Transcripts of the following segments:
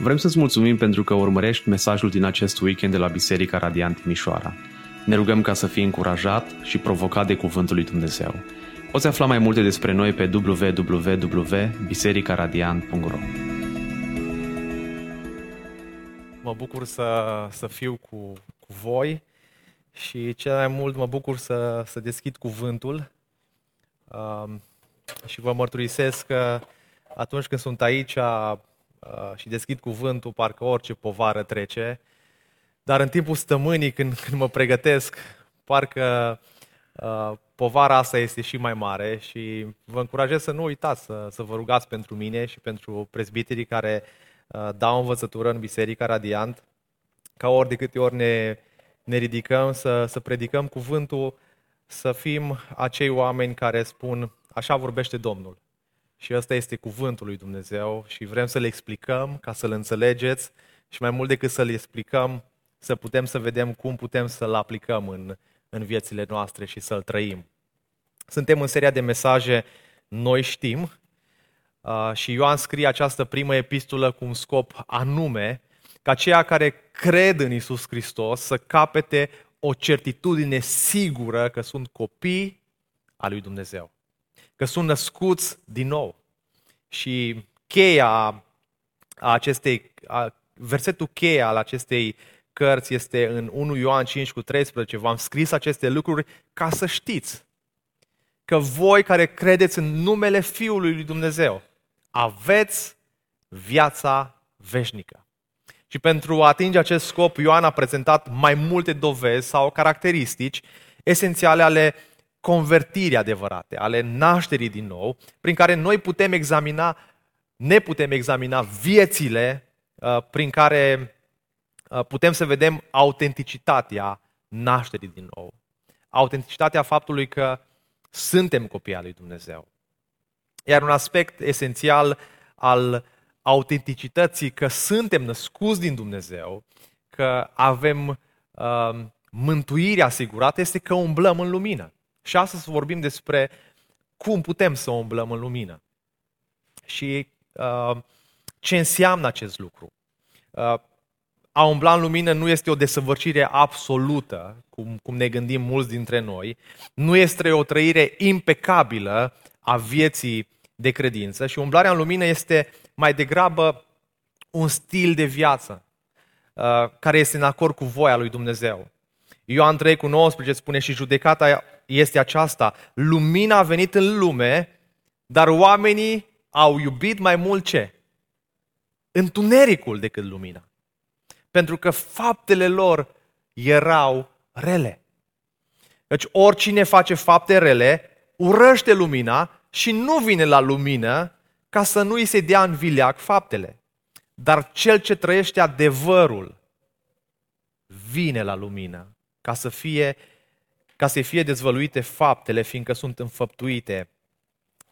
Vrem să-ți mulțumim pentru că urmărești mesajul din acest weekend de la Biserica Radiant Timișoara. Ne rugăm ca să fii încurajat și provocat de Cuvântul lui Dumnezeu. Poți afla mai multe despre noi pe www.bisericaradiant.ro Mă bucur să, să fiu cu, cu voi și cel mai mult mă bucur să, să deschid cuvântul um, și vă mărturisesc că atunci când sunt aici Uh, și deschid cuvântul, parcă orice povară trece. Dar în timpul stămânii, când, când mă pregătesc, parcă uh, povara asta este și mai mare și vă încurajez să nu uitați să, să vă rugați pentru mine și pentru prezbiterii care uh, dau învățătură în Biserica Radiant, ca ori de câte ori ne, ne ridicăm să, să predicăm cuvântul, să fim acei oameni care spun, așa vorbește Domnul. Și ăsta este cuvântul lui Dumnezeu și vrem să le explicăm ca să-l înțelegeți și mai mult decât să-l explicăm, să putem să vedem cum putem să-l aplicăm în, în viețile noastre și să-l trăim. Suntem în seria de mesaje Noi știm uh, și Ioan scrie această primă epistolă cu un scop anume ca ceea care cred în Isus Hristos să capete o certitudine sigură că sunt copii al lui Dumnezeu că sunt născuți din nou. Și cheia acestei, versetul cheia al acestei cărți este în 1 Ioan 5 cu 13. V-am scris aceste lucruri ca să știți că voi care credeți în numele Fiului lui Dumnezeu aveți viața veșnică. Și pentru a atinge acest scop, Ioan a prezentat mai multe dovezi sau caracteristici esențiale ale convertirii adevărate, ale nașterii din nou, prin care noi putem examina, ne putem examina viețile uh, prin care uh, putem să vedem autenticitatea nașterii din nou. Autenticitatea faptului că suntem copii al lui Dumnezeu. Iar un aspect esențial al autenticității că suntem născuți din Dumnezeu, că avem uh, mântuirea asigurată, este că umblăm în lumină. Și astăzi vorbim despre cum putem să umblăm în lumină. Și uh, ce înseamnă acest lucru. Uh, a umbla în lumină nu este o desăvârșire absolută, cum, cum ne gândim mulți dintre noi. Nu este o trăire impecabilă a vieții de credință și umblarea în lumină este mai degrabă un stil de viață uh, care este în acord cu voia lui Dumnezeu. Ioan 3 cu 19 spune și judecata este aceasta. Lumina a venit în lume, dar oamenii au iubit mai mult ce? Întunericul decât lumina. Pentru că faptele lor erau rele. Deci oricine face fapte rele, urăște lumina și nu vine la lumină ca să nu îi se dea în vileac faptele. Dar cel ce trăiește adevărul vine la lumină ca să fie ca să fie dezvăluite faptele, fiindcă sunt înfăptuite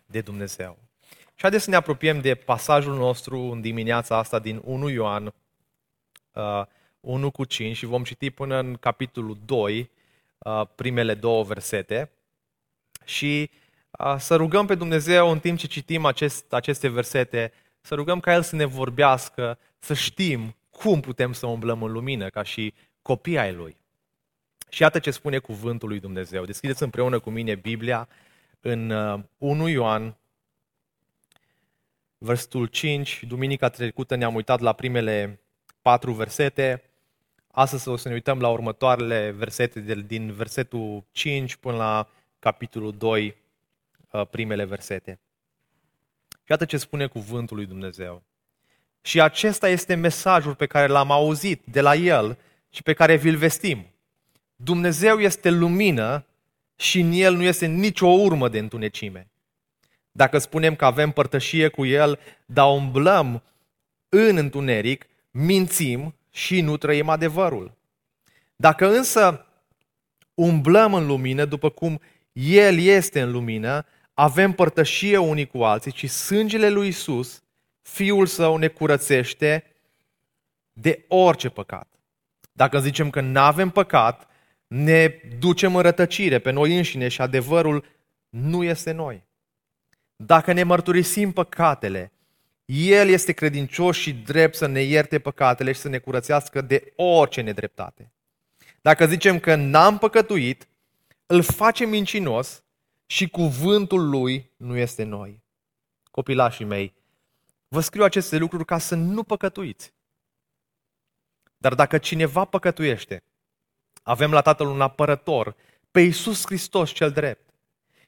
de Dumnezeu. Și haideți să ne apropiem de pasajul nostru în dimineața asta din 1 Ioan uh, 1 cu 5 și vom citi până în capitolul 2 uh, primele două versete și uh, să rugăm pe Dumnezeu în timp ce citim acest, aceste versete, să rugăm ca El să ne vorbească, să știm cum putem să umblăm în lumină ca și copii ai Lui. Și iată ce spune cuvântul lui Dumnezeu. Deschideți împreună cu mine Biblia în 1 uh, Ioan, versetul 5. Duminica trecută ne-am uitat la primele patru versete. Astăzi o să ne uităm la următoarele versete din versetul 5 până la capitolul 2, uh, primele versete. Și iată ce spune cuvântul lui Dumnezeu. Și acesta este mesajul pe care l-am auzit de la El și pe care vi-l vestim. Dumnezeu este lumină și în El nu este nicio urmă de întunecime. Dacă spunem că avem părtășie cu El, dar umblăm în întuneric, mințim și nu trăim adevărul. Dacă însă umblăm în lumină, după cum El este în lumină, avem părtășie unii cu alții și sângele lui Isus, Fiul Său, ne curățește de orice păcat. Dacă zicem că nu avem păcat, ne ducem în rătăcire pe noi înșine și adevărul nu este noi. Dacă ne mărturisim păcatele, El este credincios și drept să ne ierte păcatele și să ne curățească de orice nedreptate. Dacă zicem că n-am păcătuit, îl facem mincinos și cuvântul lui nu este noi. Copilașii mei, vă scriu aceste lucruri ca să nu păcătuiți. Dar dacă cineva păcătuiește, avem la Tatăl un apărător, pe Iisus Hristos cel drept.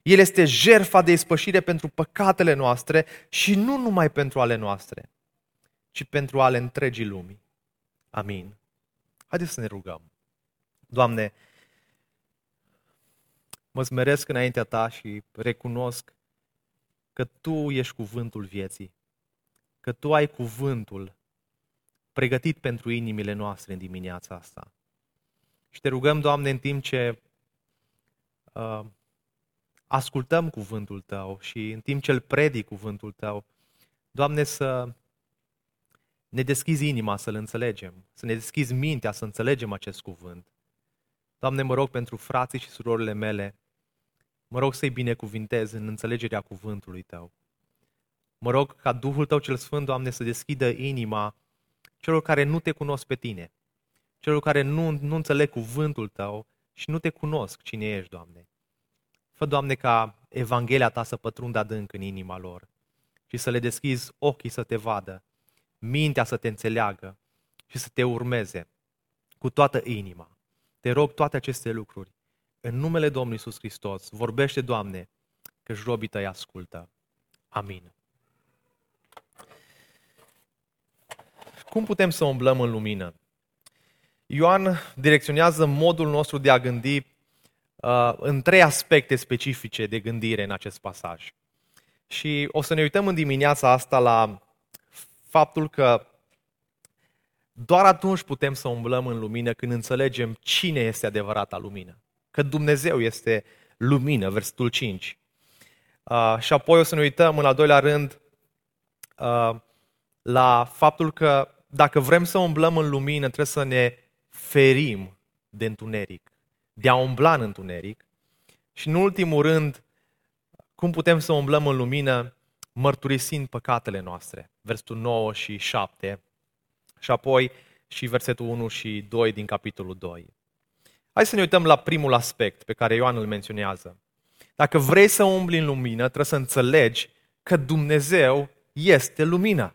El este jerfa de ispășire pentru păcatele noastre și nu numai pentru ale noastre, ci pentru ale întregii lumii. Amin. Haideți să ne rugăm. Doamne, mă smeresc înaintea Ta și recunosc că Tu ești cuvântul vieții, că Tu ai cuvântul pregătit pentru inimile noastre în dimineața asta. Și te rugăm, Doamne, în timp ce uh, ascultăm cuvântul Tău și în timp ce îl predic cuvântul Tău, Doamne, să ne deschizi inima să-L înțelegem, să ne deschizi mintea să înțelegem acest cuvânt. Doamne, mă rog pentru frații și surorile mele, mă rog să-i binecuvintez în înțelegerea cuvântului Tău. Mă rog ca Duhul Tău cel Sfânt, Doamne, să deschidă inima celor care nu Te cunosc pe Tine, celor care nu, nu înțeleg cuvântul Tău și nu Te cunosc cine ești, Doamne. Fă, Doamne, ca Evanghelia Ta să pătrundă adânc în inima lor și să le deschizi ochii să Te vadă, mintea să Te înțeleagă și să Te urmeze cu toată inima. Te rog toate aceste lucruri. În numele Domnului Iisus Hristos, vorbește, Doamne, că șrobii tăi ascultă. Amin. Cum putem să umblăm în lumină? Ioan direcționează modul nostru de a gândi uh, în trei aspecte specifice de gândire în acest pasaj. Și o să ne uităm în dimineața asta la faptul că doar atunci putem să umblăm în lumină când înțelegem cine este adevărata lumină. Că Dumnezeu este lumină, versetul 5. Uh, și apoi o să ne uităm în al doilea rând uh, la faptul că dacă vrem să umblăm în lumină, trebuie să ne ferim de întuneric, de a umbla în întuneric. Și în ultimul rând, cum putem să umblăm în lumină mărturisind păcatele noastre. Versetul 9 și 7 și apoi și versetul 1 și 2 din capitolul 2. Hai să ne uităm la primul aspect pe care Ioan îl menționează. Dacă vrei să umbli în lumină, trebuie să înțelegi că Dumnezeu este lumină.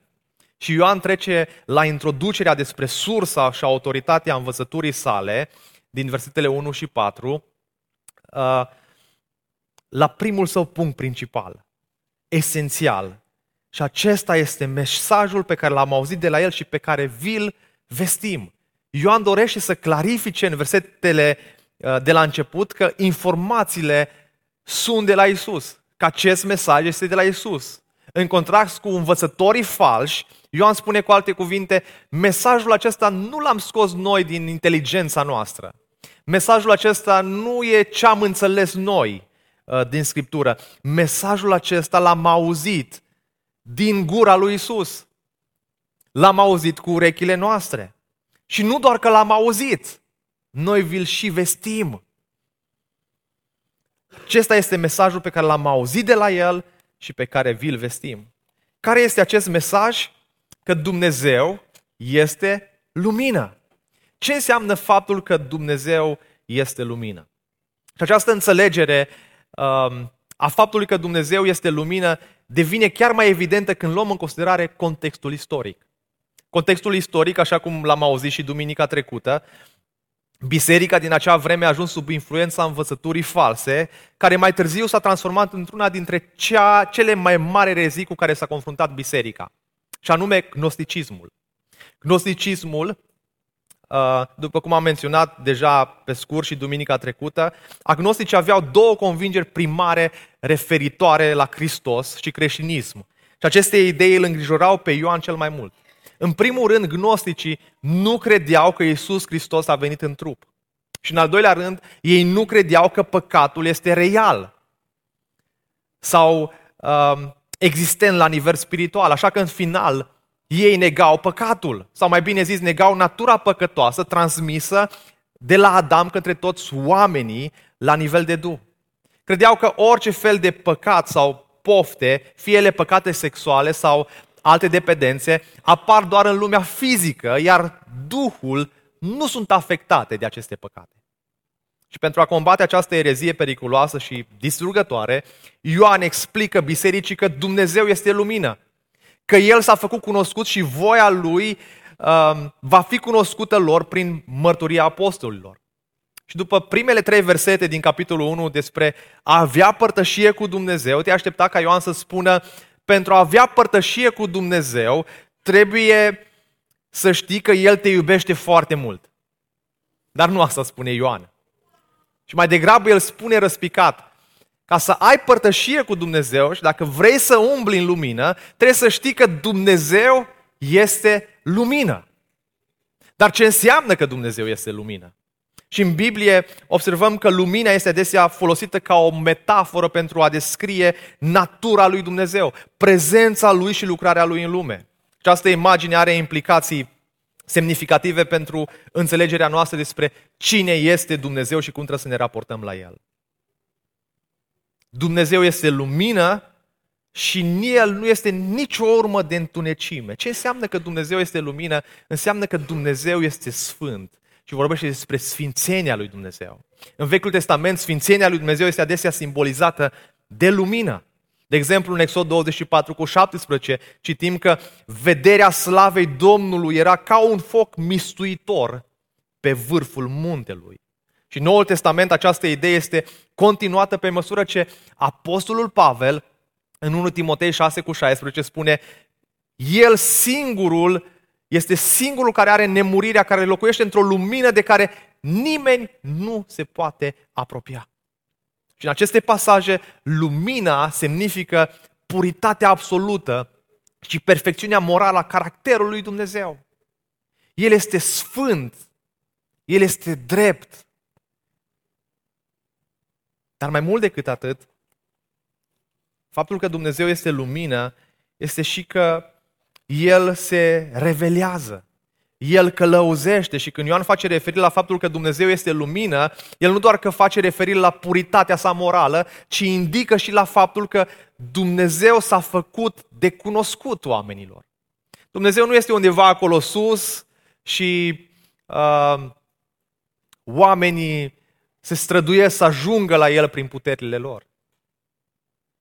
Și Ioan trece la introducerea despre sursa și autoritatea învățăturii sale, din versetele 1 și 4, uh, la primul său punct principal, esențial. Și acesta este mesajul pe care l-am auzit de la el și pe care vi-l vestim. Ioan dorește să clarifice în versetele uh, de la început că informațiile sunt de la Isus, că acest mesaj este de la Isus. În contrast cu învățătorii falși, Ioan spune cu alte cuvinte, mesajul acesta nu l-am scos noi din inteligența noastră. Mesajul acesta nu e ce am înțeles noi uh, din Scriptură. Mesajul acesta l-am auzit din gura lui Isus. L-am auzit cu urechile noastre. Și nu doar că l-am auzit, noi vi-l și vestim. Acesta este mesajul pe care l-am auzit de la el și pe care vi-l vestim. Care este acest mesaj? Că Dumnezeu este lumină. Ce înseamnă faptul că Dumnezeu este lumină? Și această înțelegere um, a faptului că Dumnezeu este lumină devine chiar mai evidentă când luăm în considerare contextul istoric. Contextul istoric, așa cum l-am auzit și duminica trecută, biserica din acea vreme a ajuns sub influența învățăturii false, care mai târziu s-a transformat într-una dintre cea, cele mai mari rezii cu care s-a confruntat biserica, și anume gnosticismul. Gnosticismul, uh, după cum am menționat deja pe scurt și duminica trecută, agnosticii aveau două convingeri primare referitoare la Hristos și creștinism. Și aceste idei îl îngrijorau pe Ioan cel mai mult. În primul rând, gnosticii nu credeau că Iisus Hristos a venit în trup. Și în al doilea rând, ei nu credeau că păcatul este real sau uh, existent la nivel spiritual. Așa că în final, ei negau păcatul, sau mai bine zis, negau natura păcătoasă transmisă de la Adam către toți oamenii la nivel de Duh. Credeau că orice fel de păcat sau pofte, fie ele păcate sexuale sau alte dependențe, apar doar în lumea fizică, iar Duhul nu sunt afectate de aceste păcate. Și pentru a combate această erezie periculoasă și distrugătoare, Ioan explică bisericii că Dumnezeu este lumină, că El s-a făcut cunoscut și voia Lui uh, va fi cunoscută lor prin mărturia apostolilor. Și după primele trei versete din capitolul 1 despre a avea părtășie cu Dumnezeu, te aștepta ca Ioan să spună, pentru a avea părtășie cu Dumnezeu, trebuie să știi că El te iubește foarte mult. Dar nu asta spune Ioan. Și mai degrabă el spune răspicat, ca să ai părtășie cu Dumnezeu și dacă vrei să umbli în lumină, trebuie să știi că Dumnezeu este lumină. Dar ce înseamnă că Dumnezeu este lumină? Și în Biblie observăm că lumina este adesea folosită ca o metaforă pentru a descrie natura lui Dumnezeu, prezența lui și lucrarea lui în lume. Această imagine are implicații semnificative pentru înțelegerea noastră despre cine este Dumnezeu și cum trebuie să ne raportăm la El. Dumnezeu este lumină și în El nu este nicio urmă de întunecime. Ce înseamnă că Dumnezeu este lumină? Înseamnă că Dumnezeu este sfânt și vorbește despre sfințenia lui Dumnezeu. În Vechiul Testament, sfințenia lui Dumnezeu este adesea simbolizată de lumină. De exemplu, în Exod 24 cu 17 citim că vederea slavei Domnului era ca un foc mistuitor pe vârful muntelui. Și în Noul Testament această idee este continuată pe măsură ce Apostolul Pavel, în 1 Timotei 6 cu 16, spune El singurul este singurul care are nemurirea, care locuiește într-o lumină de care nimeni nu se poate apropia. Și în aceste pasaje, lumina semnifică puritatea absolută și perfecțiunea morală a caracterului lui Dumnezeu. El este sfânt, El este drept. Dar mai mult decât atât, faptul că Dumnezeu este lumină este și că El se revelează. El călăuzește și când Ioan face referire la faptul că Dumnezeu este lumină, el nu doar că face referire la puritatea sa morală, ci indică și la faptul că Dumnezeu s-a făcut de cunoscut oamenilor. Dumnezeu nu este undeva acolo sus și uh, oamenii se străduiesc să ajungă la El prin puterile lor.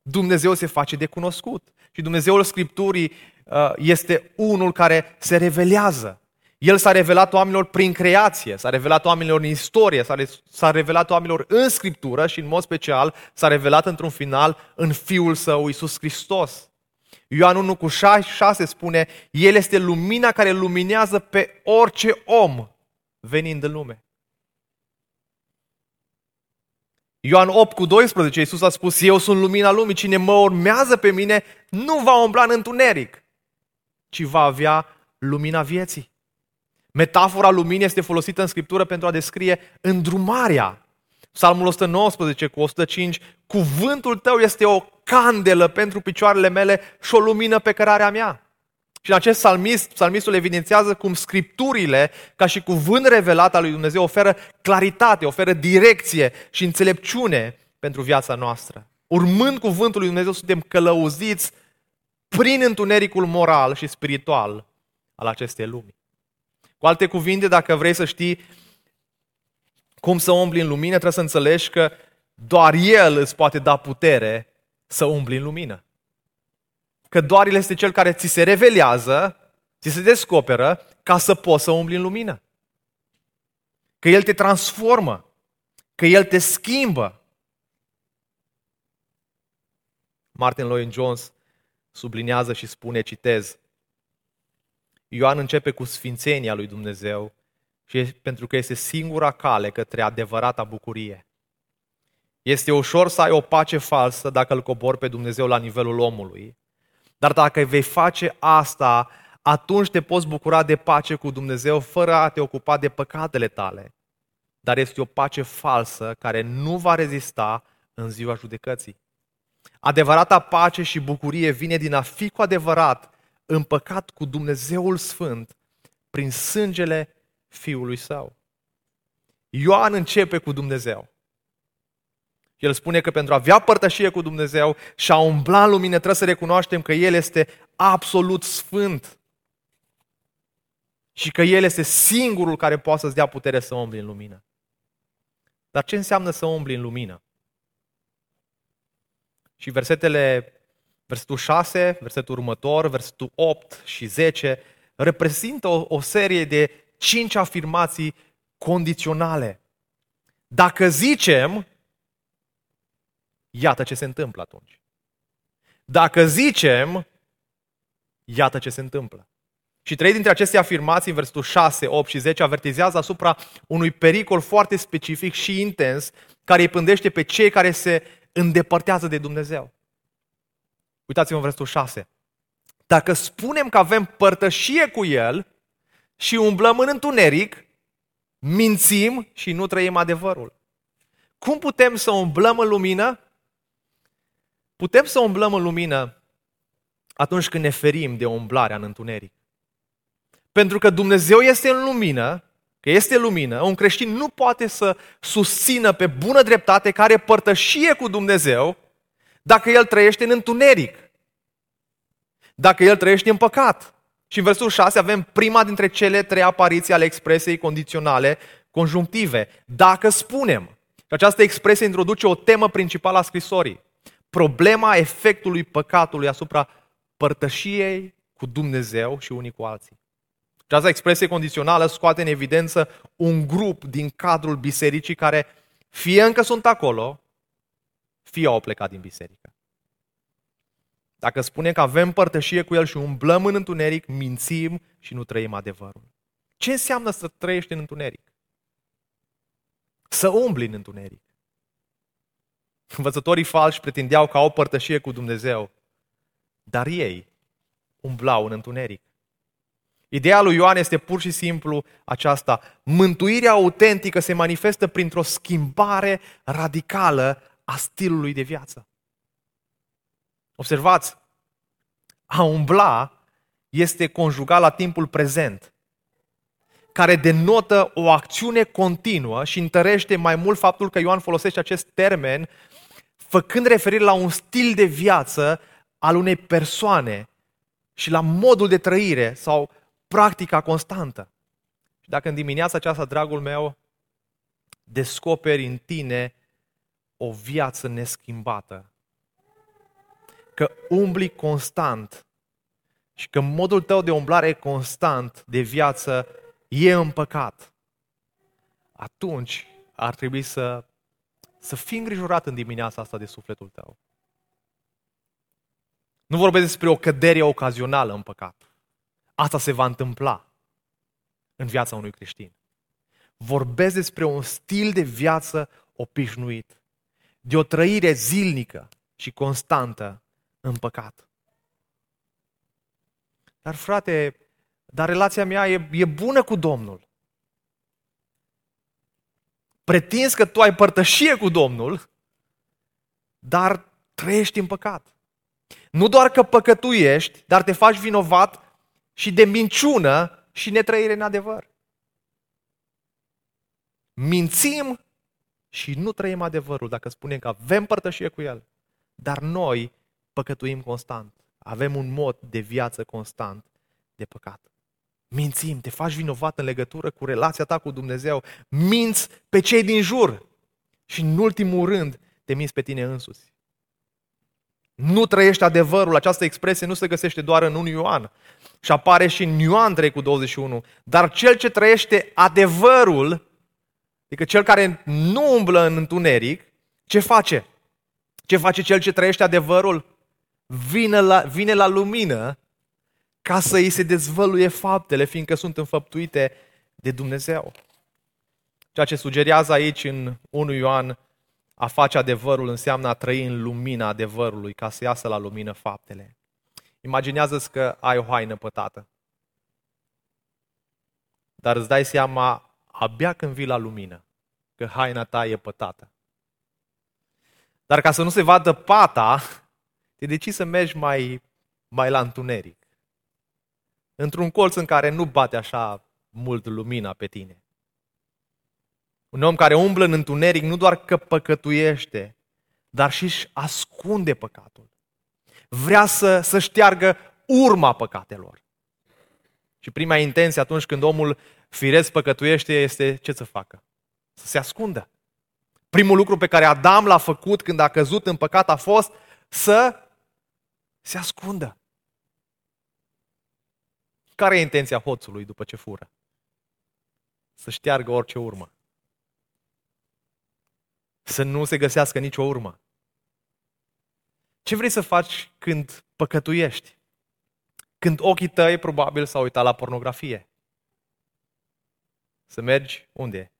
Dumnezeu se face de cunoscut. Și Dumnezeul Scripturii uh, este unul care se revelează. El s-a revelat oamenilor prin creație, s-a revelat oamenilor în istorie, s-a, s-a revelat oamenilor în Scriptură și în mod special s-a revelat într-un final în Fiul Său, Iisus Hristos. Ioan 1 cu 6 spune, El este lumina care luminează pe orice om venind în lume. Ioan 8 cu 12, Iisus a spus, Eu sunt lumina lumii, cine mă urmează pe mine nu va umbla în întuneric, ci va avea lumina vieții. Metafora luminii este folosită în Scriptură pentru a descrie îndrumarea. Psalmul 119 cu 105, cuvântul tău este o candelă pentru picioarele mele și o lumină pe cărarea mea. Și în acest psalmist, psalmistul evidențiază cum scripturile, ca și cuvânt revelat al lui Dumnezeu, oferă claritate, oferă direcție și înțelepciune pentru viața noastră. Urmând cuvântul lui Dumnezeu, suntem călăuziți prin întunericul moral și spiritual al acestei lumi. Cu alte cuvinte, dacă vrei să știi cum să umbli în lumină, trebuie să înțelegi că doar El îți poate da putere să umbli în lumină. Că doar El este Cel care ți se revelează, ți se descoperă ca să poți să umbli în lumină. Că El te transformă, că El te schimbă. Martin Lloyd Jones subliniază și spune, citez, Ioan începe cu sfințenia lui Dumnezeu și pentru că este singura cale către adevărata bucurie. Este ușor să ai o pace falsă dacă îl cobori pe Dumnezeu la nivelul omului. Dar dacă vei face asta, atunci te poți bucura de pace cu Dumnezeu fără a te ocupa de păcatele tale. Dar este o pace falsă care nu va rezista în ziua judecății. Adevărata pace și bucurie vine din a fi cu adevărat împăcat cu Dumnezeul Sfânt prin sângele Fiului Său. Ioan începe cu Dumnezeu. El spune că pentru a avea părtășie cu Dumnezeu și a umbla în lumină trebuie să recunoaștem că El este absolut sfânt și că El este singurul care poate să-ți dea putere să umbli în lumină. Dar ce înseamnă să umbli în lumină? Și versetele, versetul 6, versetul următor, versetul 8 și 10 reprezintă o, o serie de cinci afirmații condiționale. Dacă zicem, iată ce se întâmplă atunci. Dacă zicem, iată ce se întâmplă. Și trei dintre aceste afirmații, în versetul 6, 8 și 10, avertizează asupra unui pericol foarte specific și intens care îi pândește pe cei care se îndepărtează de Dumnezeu. Uitați-vă în versetul 6. Dacă spunem că avem părtășie cu El și umblăm în întuneric, mințim și nu trăim adevărul. Cum putem să umblăm în lumină? Putem să umblăm în lumină atunci când ne ferim de umblarea în întuneric. Pentru că Dumnezeu este în lumină, că este lumină, un creștin nu poate să susțină pe bună dreptate care părtășie cu Dumnezeu dacă el trăiește în întuneric. Dacă el trăiește în păcat. Și în versul 6 avem prima dintre cele trei apariții ale expresiei condiționale conjunctive. Dacă spunem. Și această expresie introduce o temă principală a scrisorii. Problema efectului păcatului asupra părtășiei cu Dumnezeu și unii cu alții. Această expresie condițională scoate în evidență un grup din cadrul bisericii care fie încă sunt acolo, fie au plecat din biserică. Dacă spunem că avem părtășie cu El și umblăm în întuneric, mințim și nu trăim adevărul. Ce înseamnă să trăiești în întuneric? Să umbli în întuneric. Învățătorii falși pretindeau că au părtășie cu Dumnezeu, dar ei umblau în întuneric. Ideea lui Ioan este pur și simplu aceasta. Mântuirea autentică se manifestă printr-o schimbare radicală a stilului de viață. Observați, a umbla este conjugat la timpul prezent, care denotă o acțiune continuă și întărește mai mult faptul că Ioan folosește acest termen făcând referire la un stil de viață al unei persoane și la modul de trăire sau practica constantă. Și dacă în dimineața aceasta, dragul meu, descoperi în tine o viață neschimbată, că umbli constant și că modul tău de umblare constant de viață e în păcat, atunci ar trebui să, să fii îngrijorat în dimineața asta de sufletul tău. Nu vorbesc despre o cădere ocazională în păcat. Asta se va întâmpla în viața unui creștin. Vorbesc despre un stil de viață obișnuit, de o trăire zilnică și constantă în păcat. Dar frate, dar relația mea e, e bună cu Domnul. Pretinzi că tu ai părtășie cu Domnul, dar trăiești în păcat. Nu doar că păcătuiești, dar te faci vinovat și de minciună și netrăire în adevăr. Mințim și nu trăim adevărul dacă spunem că avem părtășie cu El. Dar noi păcătuim constant. Avem un mod de viață constant de păcat. Mințim, te faci vinovat în legătură cu relația ta cu Dumnezeu, minți pe cei din jur și în ultimul rând te minți pe tine însuți. Nu trăiești adevărul, această expresie nu se găsește doar în 1 Ioan și apare și în Ioan 3 cu 21. Dar cel ce trăiește adevărul, adică cel care nu umblă în întuneric, ce face? Ce face cel ce trăiește adevărul? Vine la, vine la lumină ca să îi se dezvăluie faptele, fiindcă sunt înfăptuite de Dumnezeu. Ceea ce sugerează aici în 1 Ioan a face adevărul înseamnă a trăi în lumina adevărului, ca să iasă la lumină faptele. Imaginează-ți că ai o haină pătată. Dar îți dai seama abia când vii la lumină că haina ta e pătată. Dar ca să nu se vadă pata, te decizi să mergi mai, mai la întuneric. Într-un colț în care nu bate așa mult lumina pe tine. Un om care umblă în întuneric nu doar că păcătuiește, dar și își ascunde păcatul. Vrea să, să șteargă urma păcatelor. Și prima intenție atunci când omul firesc păcătuiește este ce să facă? Să se ascundă. Primul lucru pe care Adam l-a făcut când a căzut în păcat a fost să se ascundă. Care e intenția hoțului după ce fură? Să șteargă orice urmă. Să nu se găsească nicio urmă. Ce vrei să faci când păcătuiești? Când ochii tăi probabil s-au uitat la pornografie. Să mergi unde?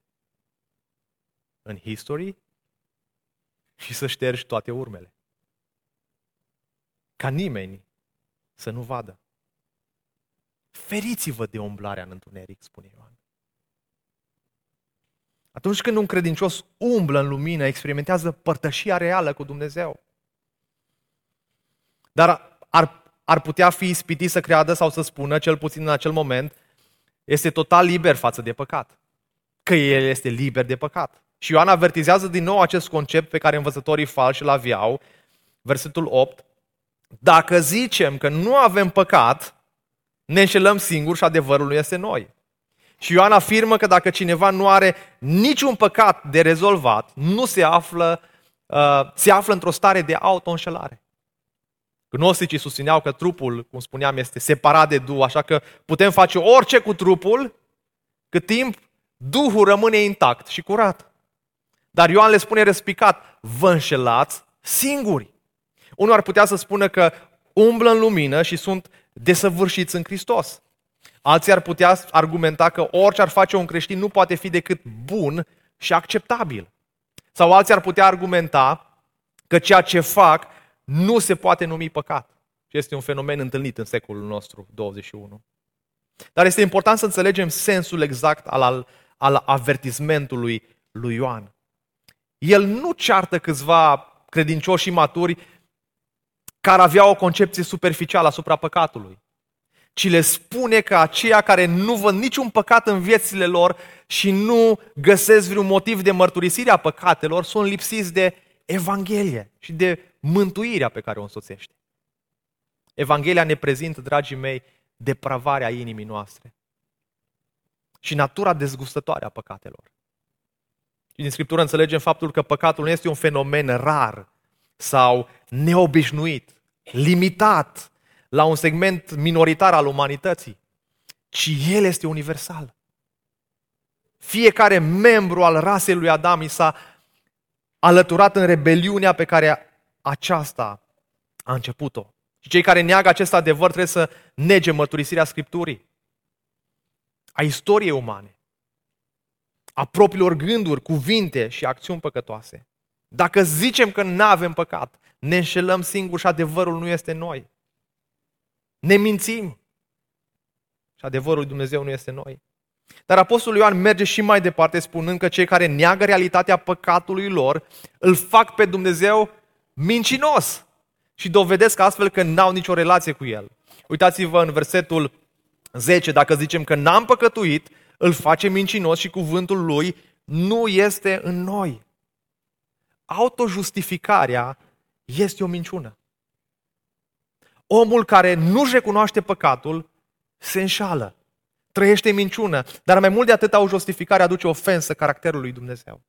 În history și să ștergi toate urmele. Ca nimeni să nu vadă. Feriți-vă de umblarea în întuneric, spune Ioan. Atunci când un credincios umblă în lumină, experimentează părtășia reală cu Dumnezeu. Dar ar, ar putea fi ispitit să creadă sau să spună, cel puțin în acel moment, este total liber față de păcat. Că el este liber de păcat. Și Ioan avertizează din nou acest concept pe care învățătorii falși îl aveau, versetul 8, dacă zicem că nu avem păcat, ne înșelăm singuri și adevărul nu este noi. Și Ioan afirmă că dacă cineva nu are niciun păcat de rezolvat, nu se află, uh, se află într-o stare de auto-înșelare. Gnosticii susțineau că trupul, cum spuneam, este separat de Duh, așa că putem face orice cu trupul, cât timp Duhul rămâne intact și curat. Dar Ioan le spune răspicat, vă înșelați singuri. Unul ar putea să spună că umblă în lumină și sunt desăvârșiți în Hristos. Alții ar putea argumenta că orice ar face un creștin nu poate fi decât bun și acceptabil. Sau alții ar putea argumenta că ceea ce fac nu se poate numi păcat. Și este un fenomen întâlnit în secolul nostru 21. Dar este important să înțelegem sensul exact al, al, al avertismentului lui Ioan. El nu ceartă câțiva credincioși și maturi care aveau o concepție superficială asupra păcatului, ci le spune că aceia care nu văd niciun păcat în viețile lor și nu găsesc vreun motiv de mărturisire a păcatelor, sunt lipsiți de Evanghelie și de mântuirea pe care o însoțește. Evanghelia ne prezintă, dragii mei, depravarea inimii noastre și natura dezgustătoare a păcatelor. Și din Scriptură înțelegem faptul că păcatul nu este un fenomen rar sau neobișnuit, limitat la un segment minoritar al umanității, ci el este universal. Fiecare membru al rasei lui Adam i s-a alăturat în rebeliunea pe care aceasta a început-o. Și cei care neagă acest adevăr trebuie să nege mărturisirea Scripturii, a istoriei umane, a propriilor gânduri, cuvinte și acțiuni păcătoase. Dacă zicem că nu avem păcat, ne înșelăm singuri și adevărul nu este noi. Ne mințim. Și adevărul lui Dumnezeu nu este noi. Dar Apostolul Ioan merge și mai departe spunând că cei care neagă realitatea păcatului lor îl fac pe Dumnezeu mincinos și dovedesc astfel că n-au nicio relație cu el. Uitați-vă în versetul 10, dacă zicem că n-am păcătuit, îl face mincinos și cuvântul lui nu este în noi. Autojustificarea este o minciună. Omul care nu-și recunoaște păcatul se înșală, trăiește minciună, dar mai mult de atât au justificare aduce ofensă caracterului Dumnezeu.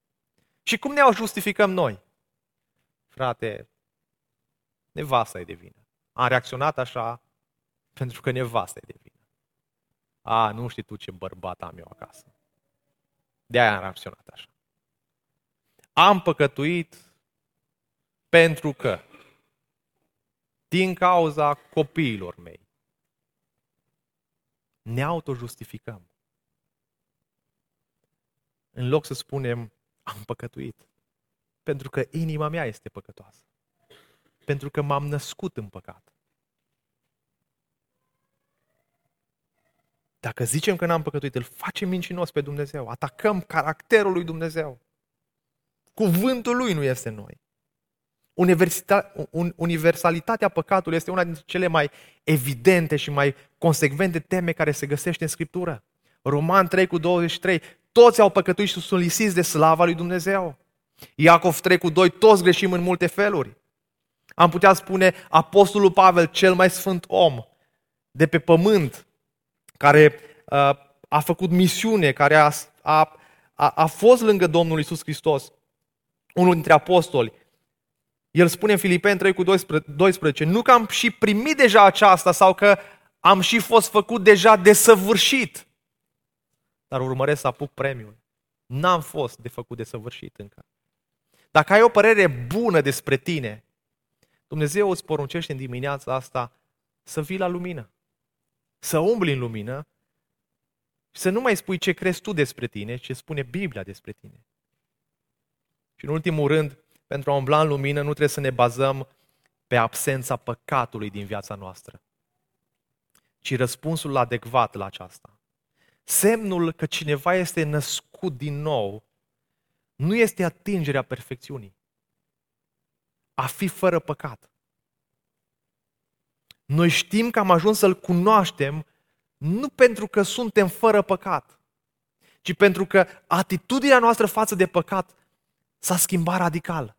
Și cum ne justificăm noi? Frate, nevasta e de vină. Am reacționat așa pentru că nevasta e de vină. A, nu știi tu ce bărbat am eu acasă. De aia am reacționat așa. Am păcătuit pentru că din cauza copiilor mei ne autojustificăm. În loc să spunem, am păcătuit. Pentru că inima mea este păcătoasă. Pentru că m-am născut în păcat. Dacă zicem că n-am păcătuit, îl facem mincinos pe Dumnezeu. Atacăm caracterul lui Dumnezeu. Cuvântul lui nu este noi. Universalitatea păcatului este una dintre cele mai evidente și mai consecvente teme care se găsește în Scriptură. Roman 3 cu 23. Toți au păcătuit și sunt lisiți de slava lui Dumnezeu. Iacov 3 cu 2. Toți greșim în multe feluri. Am putea spune Apostolul Pavel, cel mai sfânt om, de pe pământ, care uh, a făcut misiune, care a, a, a, a fost lângă Domnul Isus Hristos, unul dintre apostoli, el spune în Filipeni 3 cu 12, nu că am și primit deja aceasta sau că am și fost făcut deja desăvârșit, dar urmăresc să apuc premiul. N-am fost de făcut desăvârșit încă. Dacă ai o părere bună despre tine, Dumnezeu îți poruncește în dimineața asta să vii la lumină, să umbli în lumină și să nu mai spui ce crezi tu despre tine, ce spune Biblia despre tine. Și în ultimul rând, pentru a umbla în lumină, nu trebuie să ne bazăm pe absența păcatului din viața noastră, ci răspunsul adecvat la aceasta. Semnul că cineva este născut din nou nu este atingerea perfecțiunii. A fi fără păcat. Noi știm că am ajuns să-L cunoaștem nu pentru că suntem fără păcat, ci pentru că atitudinea noastră față de păcat s-a schimbat radical.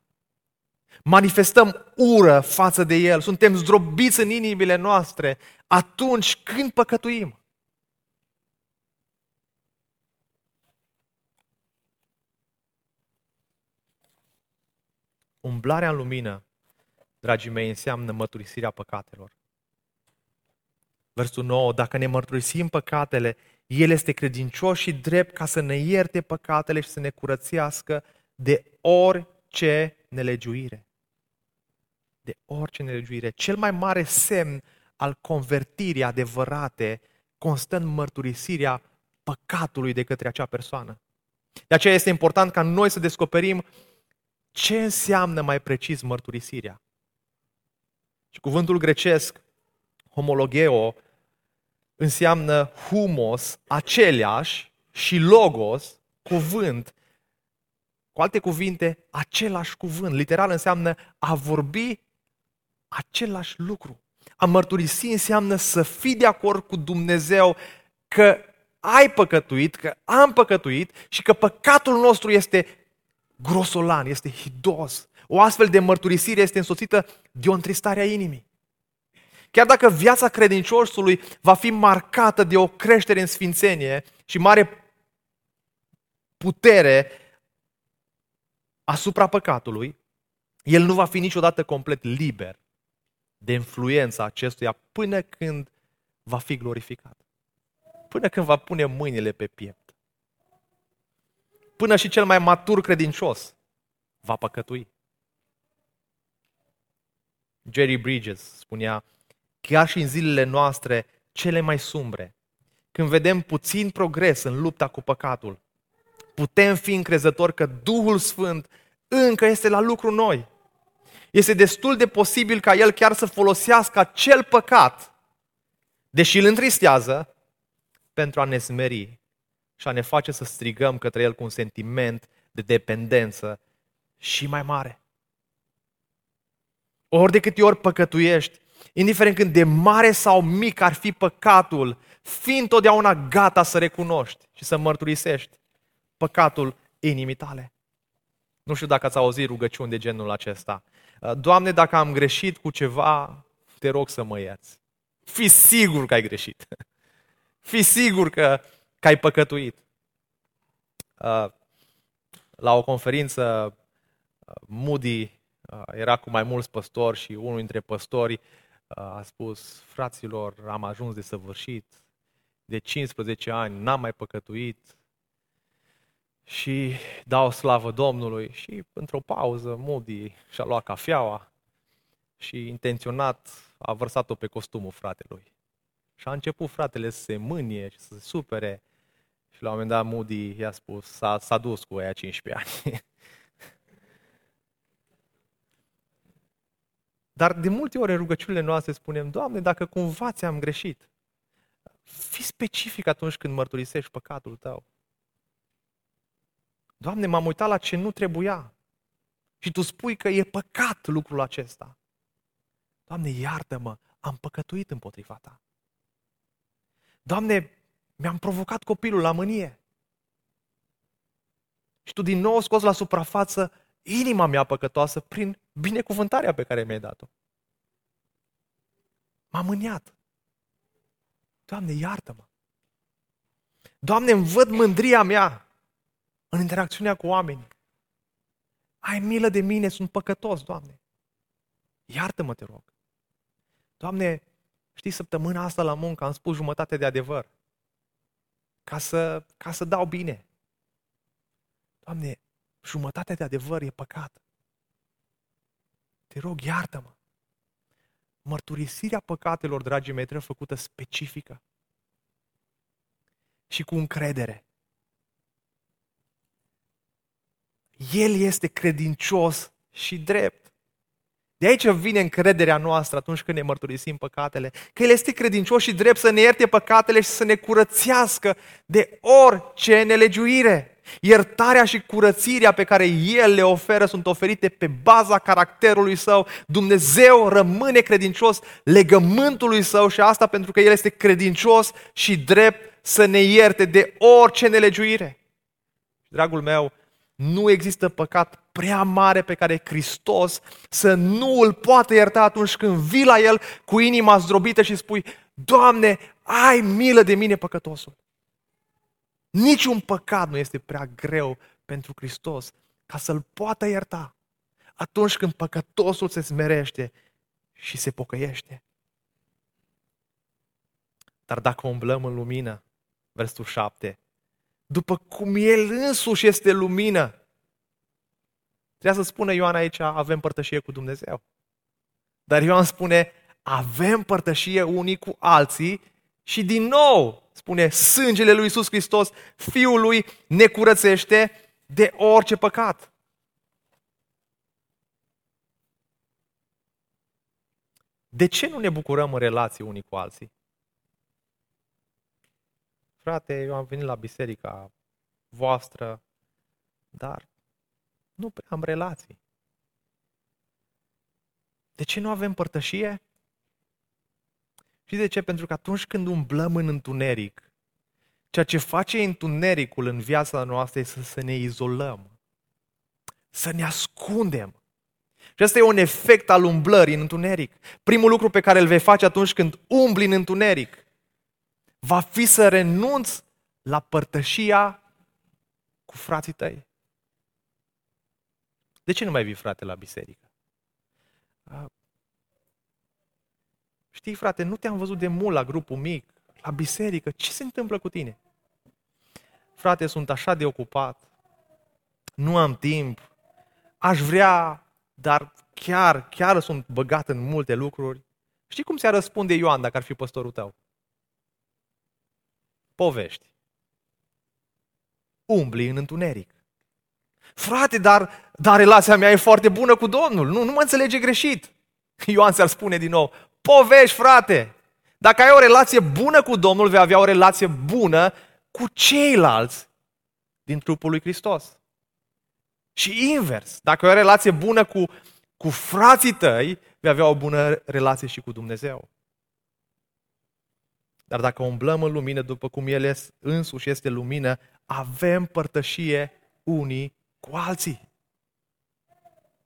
Manifestăm ură față de El, suntem zdrobiți în inimile noastre atunci când păcătuim. Umblarea în lumină, dragii mei, înseamnă mărturisirea păcatelor. Versul 9, dacă ne mărturisim păcatele, El este credincios și drept ca să ne ierte păcatele și să ne curățească de orice nelegiuire. De orice nelegiuire. Cel mai mare semn al convertirii adevărate constă în mărturisirea păcatului de către acea persoană. De aceea este important ca noi să descoperim ce înseamnă mai precis mărturisirea. Și cuvântul grecesc, homologeo, înseamnă humos, aceleași, și logos, cuvânt. Cu alte cuvinte, același cuvânt. Literal înseamnă a vorbi același lucru. A mărturisi înseamnă să fii de acord cu Dumnezeu că ai păcătuit, că am păcătuit și că păcatul nostru este grosolan, este hidos. O astfel de mărturisire este însoțită de o întristare a inimii. Chiar dacă viața credinciosului va fi marcată de o creștere în sfințenie și mare putere asupra păcatului, el nu va fi niciodată complet liber de influența acestuia până când va fi glorificat. Până când va pune mâinile pe piept până și cel mai matur credincios va păcătui. Jerry Bridges spunea, chiar și în zilele noastre cele mai sumbre, când vedem puțin progres în lupta cu păcatul, putem fi încrezători că Duhul Sfânt încă este la lucru noi. Este destul de posibil ca El chiar să folosească acel păcat, deși îl întristează, pentru a ne smeri și a ne face să strigăm către El cu un sentiment de dependență și mai mare. Ori de câte ori păcătuiești, indiferent când de mare sau mic ar fi păcatul, fii întotdeauna gata să recunoști și să mărturisești păcatul inimii tale. Nu știu dacă ați auzit rugăciuni de genul acesta. Doamne, dacă am greșit cu ceva, te rog să mă ierți. Fii sigur că ai greșit. Fii sigur că că ai păcătuit. Uh, la o conferință, uh, Moody uh, era cu mai mulți păstori și unul dintre păstori a spus, fraților, am ajuns de săvârșit, de 15 ani n-am mai păcătuit și dau slavă Domnului și într-o pauză Moody și-a luat cafeaua și intenționat a vărsat-o pe costumul fratelui. Și a început fratele să se mânie și să se supere și la un moment dat Moody i-a spus, s-a, s-a dus cu aia 15 ani. Dar de multe ori în rugăciunile noastre spunem, Doamne, dacă cumva ți-am greșit, fi specific atunci când mărturisești păcatul tău. Doamne, m-am uitat la ce nu trebuia. Și tu spui că e păcat lucrul acesta. Doamne, iartă-mă, am păcătuit împotriva ta. Doamne, mi-am provocat copilul la mânie. Și tu din nou scos la suprafață inima mea păcătoasă prin binecuvântarea pe care mi-ai dat-o. M-am mâniat. Doamne, iartă-mă. Doamne, îmi văd mândria mea în interacțiunea cu oamenii. Ai milă de mine, sunt păcătos, Doamne. Iartă-mă, te rog. Doamne, știi, săptămâna asta la muncă am spus jumătate de adevăr. Ca să, ca să dau bine. Doamne, jumătate de adevăr e păcat. Te rog, iartă-mă. Mărturisirea păcatelor, dragii mei, trebuie făcută specifică și cu încredere. El este credincios și drept. De aici vine încrederea noastră atunci când ne mărturisim păcatele. Că El este credincios și drept să ne ierte păcatele și să ne curățească de orice nelegiuire. Iertarea și curățirea pe care El le oferă sunt oferite pe baza caracterului Său. Dumnezeu rămâne credincios legământului Său și asta pentru că El este credincios și drept să ne ierte de orice nelegiuire. Dragul meu, nu există păcat prea mare pe care Hristos să nu îl poată ierta atunci când vii la El cu inima zdrobită și spui, Doamne, ai milă de mine păcătosul. Niciun păcat nu este prea greu pentru Hristos ca să-l poată ierta atunci când păcătosul se smerește și se pocăiește. Dar dacă umblăm în lumină, versetul 7, după cum El însuși este lumină, Trebuia să spună Ioan aici, avem părtășie cu Dumnezeu. Dar Ioan spune, avem părtășie unii cu alții și din nou spune, sângele lui Iisus Hristos, Fiul lui, ne curățește de orice păcat. De ce nu ne bucurăm în relații unii cu alții? Frate, eu am venit la biserica voastră, dar nu prea am relații. De ce nu avem părtășie? Și de ce? Pentru că atunci când umblăm în întuneric, ceea ce face întunericul în viața noastră este să ne izolăm, să ne ascundem. Și asta e un efect al umblării în întuneric. Primul lucru pe care îl vei face atunci când umbli în întuneric va fi să renunți la părtășia cu frații tăi. De ce nu mai vii, frate, la biserică? Știi, frate, nu te-am văzut de mult la grupul mic, la biserică. Ce se întâmplă cu tine? Frate, sunt așa de ocupat. Nu am timp. Aș vrea, dar chiar, chiar sunt băgat în multe lucruri. Știi cum se răspunde Ioan dacă ar fi păstorul tău? Povești. Umbli în întuneric. Frate, dar, dar relația mea e foarte bună cu Domnul. Nu, nu mă înțelege greșit. Ioan ți-ar spune din nou, povești, frate. Dacă ai o relație bună cu Domnul, vei avea o relație bună cu ceilalți din trupul lui Hristos. Și invers, dacă ai o relație bună cu, cu frații tăi, vei avea o bună relație și cu Dumnezeu. Dar dacă umblăm în lumină după cum El însuși este lumină, avem părtășie unii cu alții.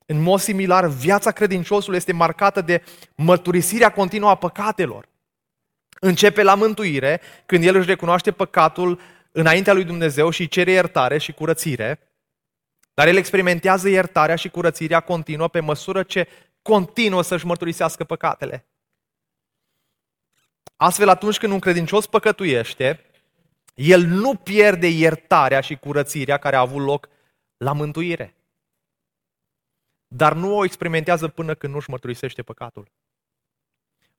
În mod similar, viața credinciosului este marcată de mărturisirea continuă a păcatelor. Începe la mântuire, când el își recunoaște păcatul înaintea lui Dumnezeu și cere iertare și curățire, dar el experimentează iertarea și curățirea continuă pe măsură ce continuă să-și mărturisească păcatele. Astfel, atunci când un credincios păcătuiește, el nu pierde iertarea și curățirea care a avut loc la mântuire. Dar nu o experimentează până când nu își mărturisește păcatul.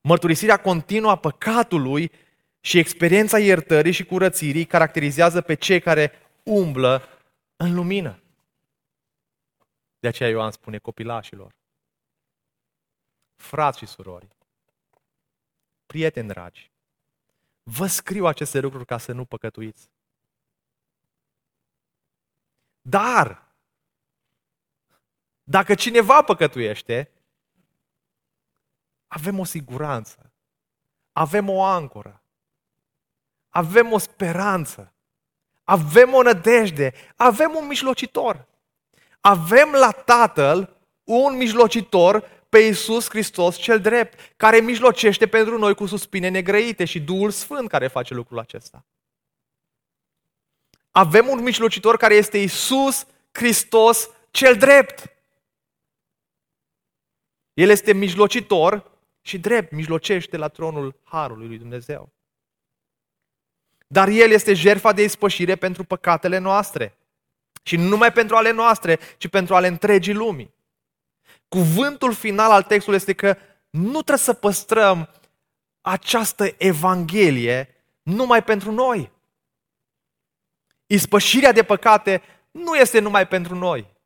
Mărturisirea continuă a păcatului și experiența iertării și curățirii caracterizează pe cei care umblă în lumină. De aceea Ioan spune copilașilor, frați și surori, prieteni dragi, vă scriu aceste lucruri ca să nu păcătuiți. Dar, dacă cineva păcătuiește, avem o siguranță, avem o ancoră, avem o speranță, avem o nădejde, avem un mijlocitor. Avem la Tatăl un mijlocitor pe Iisus Hristos cel drept, care mijlocește pentru noi cu suspine negrăite și Duhul Sfânt care face lucrul acesta. Avem un mijlocitor care este Iisus Hristos cel drept. El este mijlocitor și drept, mijlocește la tronul Harului lui Dumnezeu. Dar El este jertfa de ispășire pentru păcatele noastre. Și nu numai pentru ale noastre, ci pentru ale întregii lumii. Cuvântul final al textului este că nu trebuie să păstrăm această evanghelie numai pentru noi. Ispășirea de păcate nu este numai pentru noi.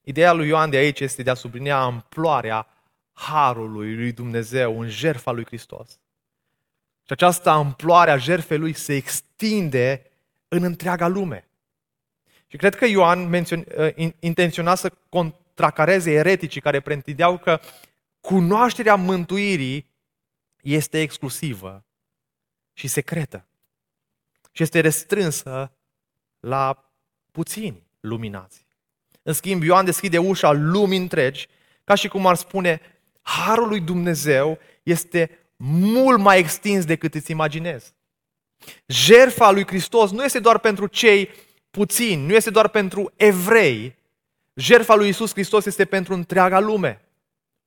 Ideea lui Ioan de aici este de a sublinia amploarea harului lui Dumnezeu în jertfa lui Hristos. Și această amploare a jertfei lui se extinde în întreaga lume. Și cred că Ioan mențion, ă, intenționa să contracareze ereticii care pretindeau că cunoașterea mântuirii este exclusivă și secretă. Și este restrânsă la puțini luminați. În schimb, Ioan deschide ușa lumii întregi, ca și cum ar spune, Harul lui Dumnezeu este mult mai extins decât îți imaginezi. Jerfa lui Hristos nu este doar pentru cei puțini, nu este doar pentru evrei. Jerfa lui Isus Hristos este pentru întreaga lume.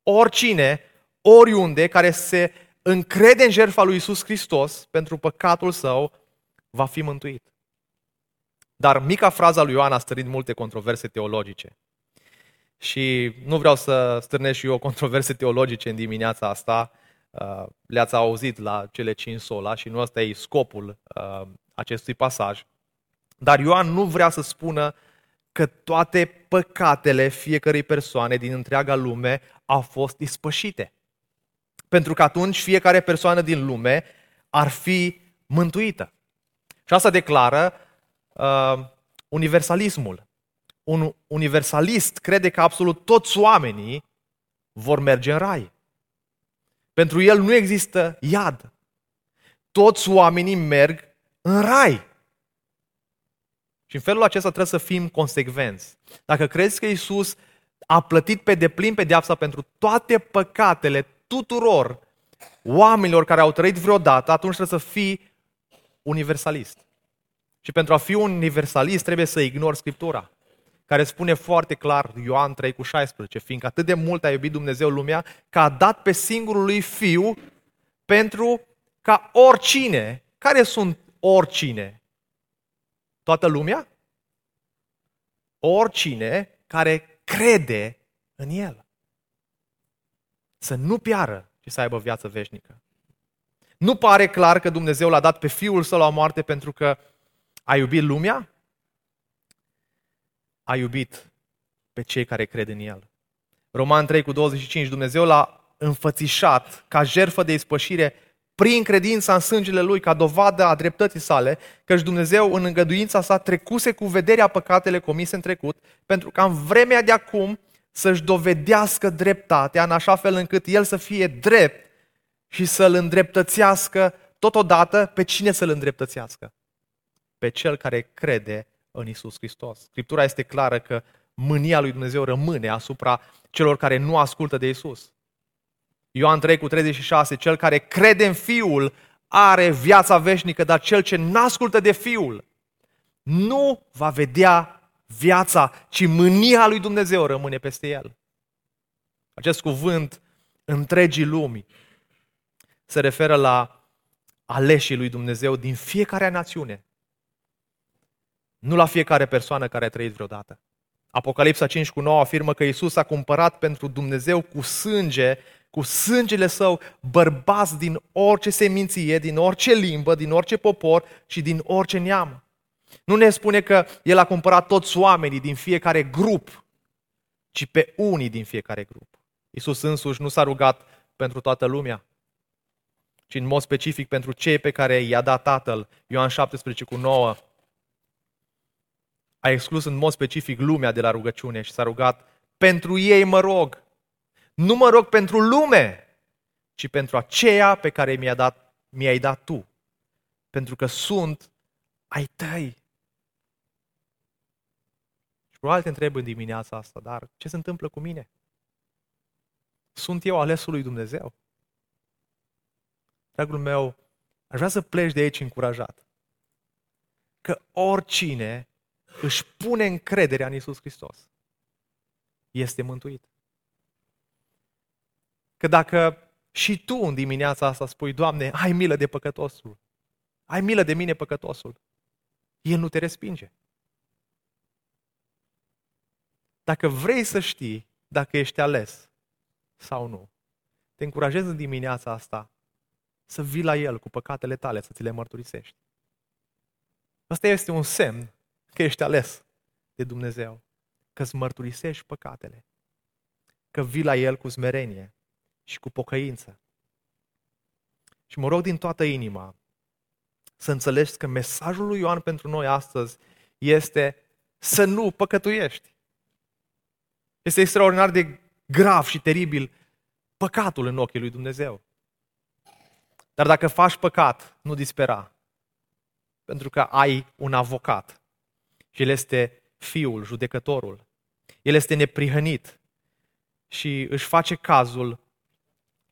Oricine, oriunde, care se încrede în jertfa lui Isus Hristos pentru păcatul său, va fi mântuit. Dar mica fraza lui Ioan a stărit multe controverse teologice. Și nu vreau să stârnesc și eu controverse teologice în dimineața asta. Uh, le-ați auzit la cele cinci sola și nu ăsta e scopul uh, acestui pasaj. Dar Ioan nu vrea să spună că toate păcatele fiecărei persoane din întreaga lume au fost ispășite. Pentru că atunci fiecare persoană din lume ar fi mântuită. Și asta declară uh, universalismul. Un universalist crede că absolut toți oamenii vor merge în rai. Pentru el nu există iad. Toți oamenii merg în rai. Și în felul acesta trebuie să fim consecvenți. Dacă crezi că Isus a plătit pe deplin pedeapsa pentru toate păcatele tuturor oamenilor care au trăit vreodată, atunci trebuie să fii universalist. Și pentru a fi un universalist trebuie să ignori Scriptura, care spune foarte clar, Ioan 3 cu 16, fiindcă atât de mult a iubit Dumnezeu lumea, că a dat pe singurul lui Fiu pentru ca oricine, care sunt oricine? Toată lumea? Oricine care crede în El. Să nu piară, ci să aibă viață veșnică. Nu pare clar că Dumnezeu l-a dat pe Fiul Său la moarte pentru că a iubit lumea? A iubit pe cei care cred în El. Roman 3 cu 25, Dumnezeu l-a înfățișat ca jertfă de ispășire prin credința în sângele Lui, ca dovadă a dreptății sale, căci Dumnezeu în îngăduința sa trecuse cu vederea păcatele comise în trecut, pentru ca în vremea de acum să-și dovedească dreptatea, în așa fel încât El să fie drept și să-L îndreptățească totodată pe cine să-L îndreptățească? pe cel care crede în Isus Hristos. Scriptura este clară că mânia lui Dumnezeu rămâne asupra celor care nu ascultă de Isus. Ioan 3 cu 36, cel care crede în Fiul are viața veșnică, dar cel ce nu ascultă de Fiul nu va vedea viața, ci mânia lui Dumnezeu rămâne peste el. Acest cuvânt întregii lumii se referă la aleșii lui Dumnezeu din fiecare națiune, nu la fiecare persoană care a trăit vreodată. Apocalipsa 5 cu 9 afirmă că Isus a cumpărat pentru Dumnezeu cu sânge, cu sângele său, bărbați din orice seminție, din orice limbă, din orice popor și din orice neam. Nu ne spune că El a cumpărat toți oamenii din fiecare grup, ci pe unii din fiecare grup. Isus însuși nu s-a rugat pentru toată lumea, ci în mod specific pentru cei pe care i-a dat Tatăl. Ioan 17 cu 9 a exclus în mod specific lumea de la rugăciune și s-a rugat, pentru ei mă rog. Nu mă rog pentru lume, ci pentru aceea pe care mi-a dat, mi-ai dat tu. Pentru că sunt ai tăi. Probabil te întreb în dimineața asta, dar ce se întâmplă cu mine? Sunt eu alesul lui Dumnezeu? Dragul meu, aș vrea să pleci de aici încurajat. Că oricine își pune încrederea în Isus Hristos este mântuit. Că dacă și tu în dimineața asta spui, Doamne, ai milă de păcătosul, ai milă de mine păcătosul, El nu te respinge. Dacă vrei să știi dacă ești ales sau nu, te încurajez în dimineața asta să vii la El cu păcatele tale, să ți le mărturisești. Asta este un semn că ești ales de Dumnezeu, că îți mărturisești păcatele, că vii la El cu smerenie și cu pocăință. Și mă rog din toată inima să înțelegi că mesajul lui Ioan pentru noi astăzi este să nu păcătuiești. Este extraordinar de grav și teribil păcatul în ochii lui Dumnezeu. Dar dacă faci păcat, nu dispera. Pentru că ai un avocat. Și el este fiul, judecătorul. El este neprihănit și își face cazul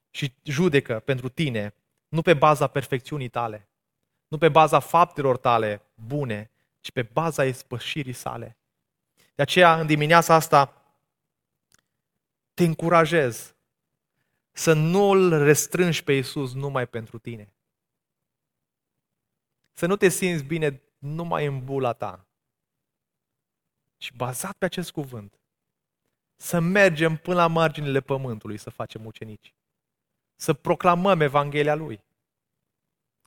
și judecă pentru tine, nu pe baza perfecțiunii tale, nu pe baza faptelor tale bune, ci pe baza ispășirii sale. De aceea, în dimineața asta, te încurajez să nu îl restrângi pe Iisus numai pentru tine. Să nu te simți bine numai în bula ta, ci bazat pe acest cuvânt. Să mergem până la marginile pământului să facem ucenici. Să proclamăm Evanghelia Lui.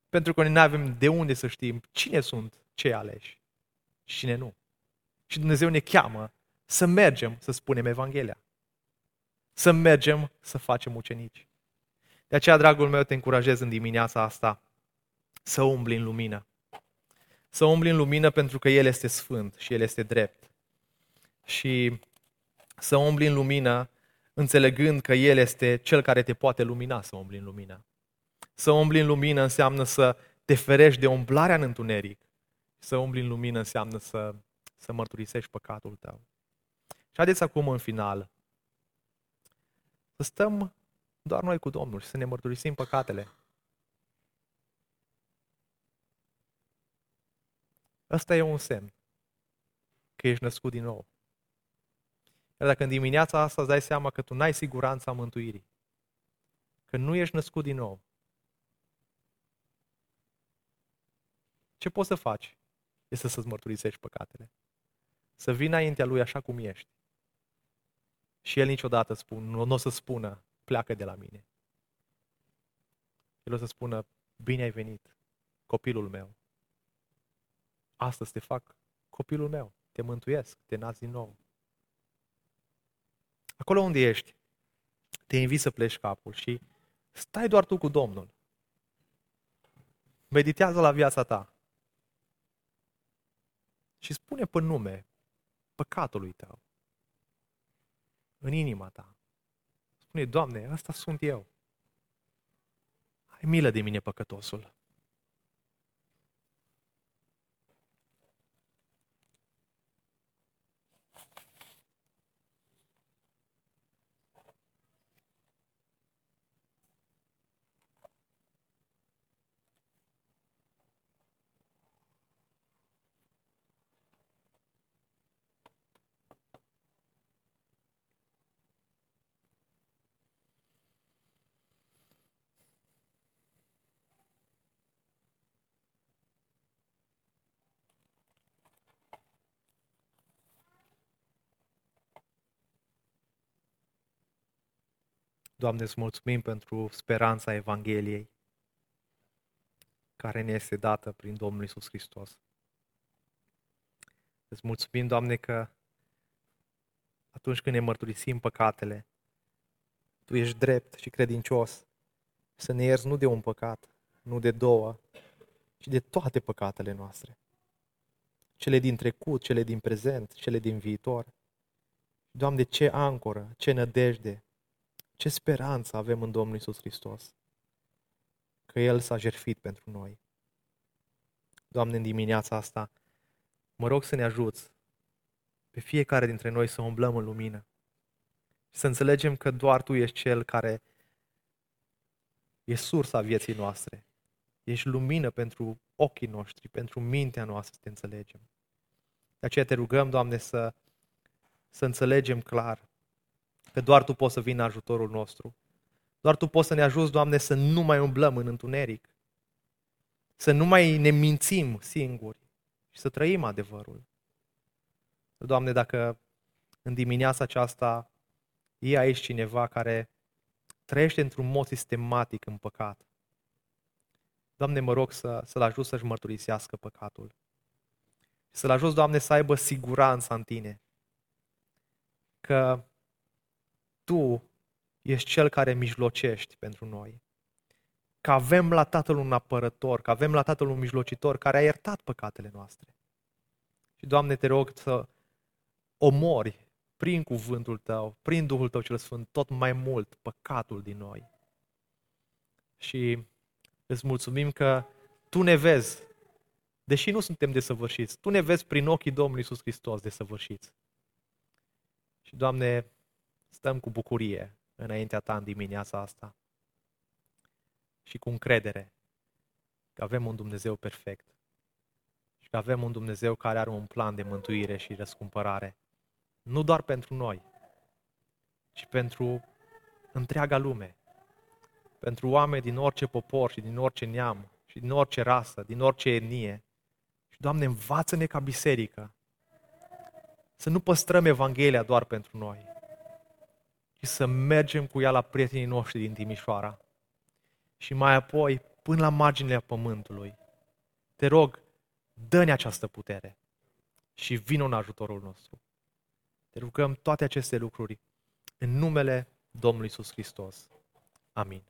Pentru că noi nu avem de unde să știm cine sunt cei aleși și cine nu. Și Dumnezeu ne cheamă să mergem să spunem Evanghelia. Să mergem să facem ucenici. De aceea, dragul meu, te încurajez în dimineața asta să umbli în lumină. Să umbli în lumină pentru că El este sfânt și El este drept. Și să umbli în lumină înțelegând că El este Cel care te poate lumina să umbli în lumină. Să umbli în lumină înseamnă să te ferești de umblarea în întuneric. Să umbli în lumină înseamnă să, să mărturisești păcatul tău. Și haideți acum în final să stăm doar noi cu Domnul și să ne mărturisim păcatele. Ăsta e un semn că ești născut din nou. Iar dacă în dimineața asta îți dai seama că tu n-ai siguranța mântuirii, că nu ești născut din nou, ce poți să faci? Este să-ți mărturisești păcatele. Să vii înaintea Lui așa cum ești. Și El niciodată spun, nu, nu o să spună, pleacă de la mine. El o să spună, bine ai venit, copilul meu. Astăzi te fac copilul meu, te mântuiesc, te nasc din nou. Acolo unde ești, te invit să pleci capul și stai doar tu cu Domnul. Meditează la viața ta. Și spune pe nume păcatului tău. În inima ta. Spune, Doamne, asta sunt eu. Ai milă de mine, păcătosul. Doamne, îți mulțumim pentru speranța Evangheliei care ne este dată prin Domnul Isus Hristos. Îți mulțumim, Doamne, că atunci când ne mărturisim păcatele, Tu ești drept și credincios să ne ierzi nu de un păcat, nu de două, ci de toate păcatele noastre. Cele din trecut, cele din prezent, cele din viitor. Doamne, ce ancoră, ce nădejde, ce speranță avem în Domnul Isus Hristos. Că El s-a jertfit pentru noi. Doamne, în dimineața asta, mă rog să ne ajuți pe fiecare dintre noi să umblăm în lumină. Și să înțelegem că doar Tu ești Cel care e sursa vieții noastre. Ești lumină pentru ochii noștri, pentru mintea noastră să te înțelegem. De aceea te rugăm, Doamne, să, să înțelegem clar că doar Tu poți să vii în ajutorul nostru. Doar Tu poți să ne ajuți, Doamne, să nu mai umblăm în întuneric. Să nu mai ne mințim singuri și să trăim adevărul. Doamne, dacă în dimineața aceasta e aici cineva care trăiește într-un mod sistematic în păcat, Doamne, mă rog să, să-l ajut să-și mărturisească păcatul. Și să-l ajut, Doamne, să aibă siguranța în Tine. Că Tu ești Cel care mijlocești pentru noi. Că avem la Tatăl un apărător, că avem la Tatăl un mijlocitor care a iertat păcatele noastre. Și, Doamne, te rog să omori prin cuvântul Tău, prin Duhul Tău cel Sfânt, tot mai mult păcatul din noi. Și îți mulțumim că Tu ne vezi, deși nu suntem desăvârșiți, Tu ne vezi prin ochii Domnului Iisus Hristos desăvârșiți. Și, Doamne, stăm cu bucurie înaintea Ta în dimineața asta și cu încredere că avem un Dumnezeu perfect și că avem un Dumnezeu care are un plan de mântuire și răscumpărare. Nu doar pentru noi, ci pentru întreaga lume. Pentru oameni din orice popor și din orice neam și din orice rasă, din orice etnie. Și, Doamne, învață-ne ca biserică să nu păstrăm Evanghelia doar pentru noi, ci să mergem cu ea la prietenii noștri din Timișoara și mai apoi până la marginile pământului. Te rog, dă-ne această putere și vină în ajutorul nostru. Te rugăm toate aceste lucruri în numele Domnului Isus Hristos. Amin.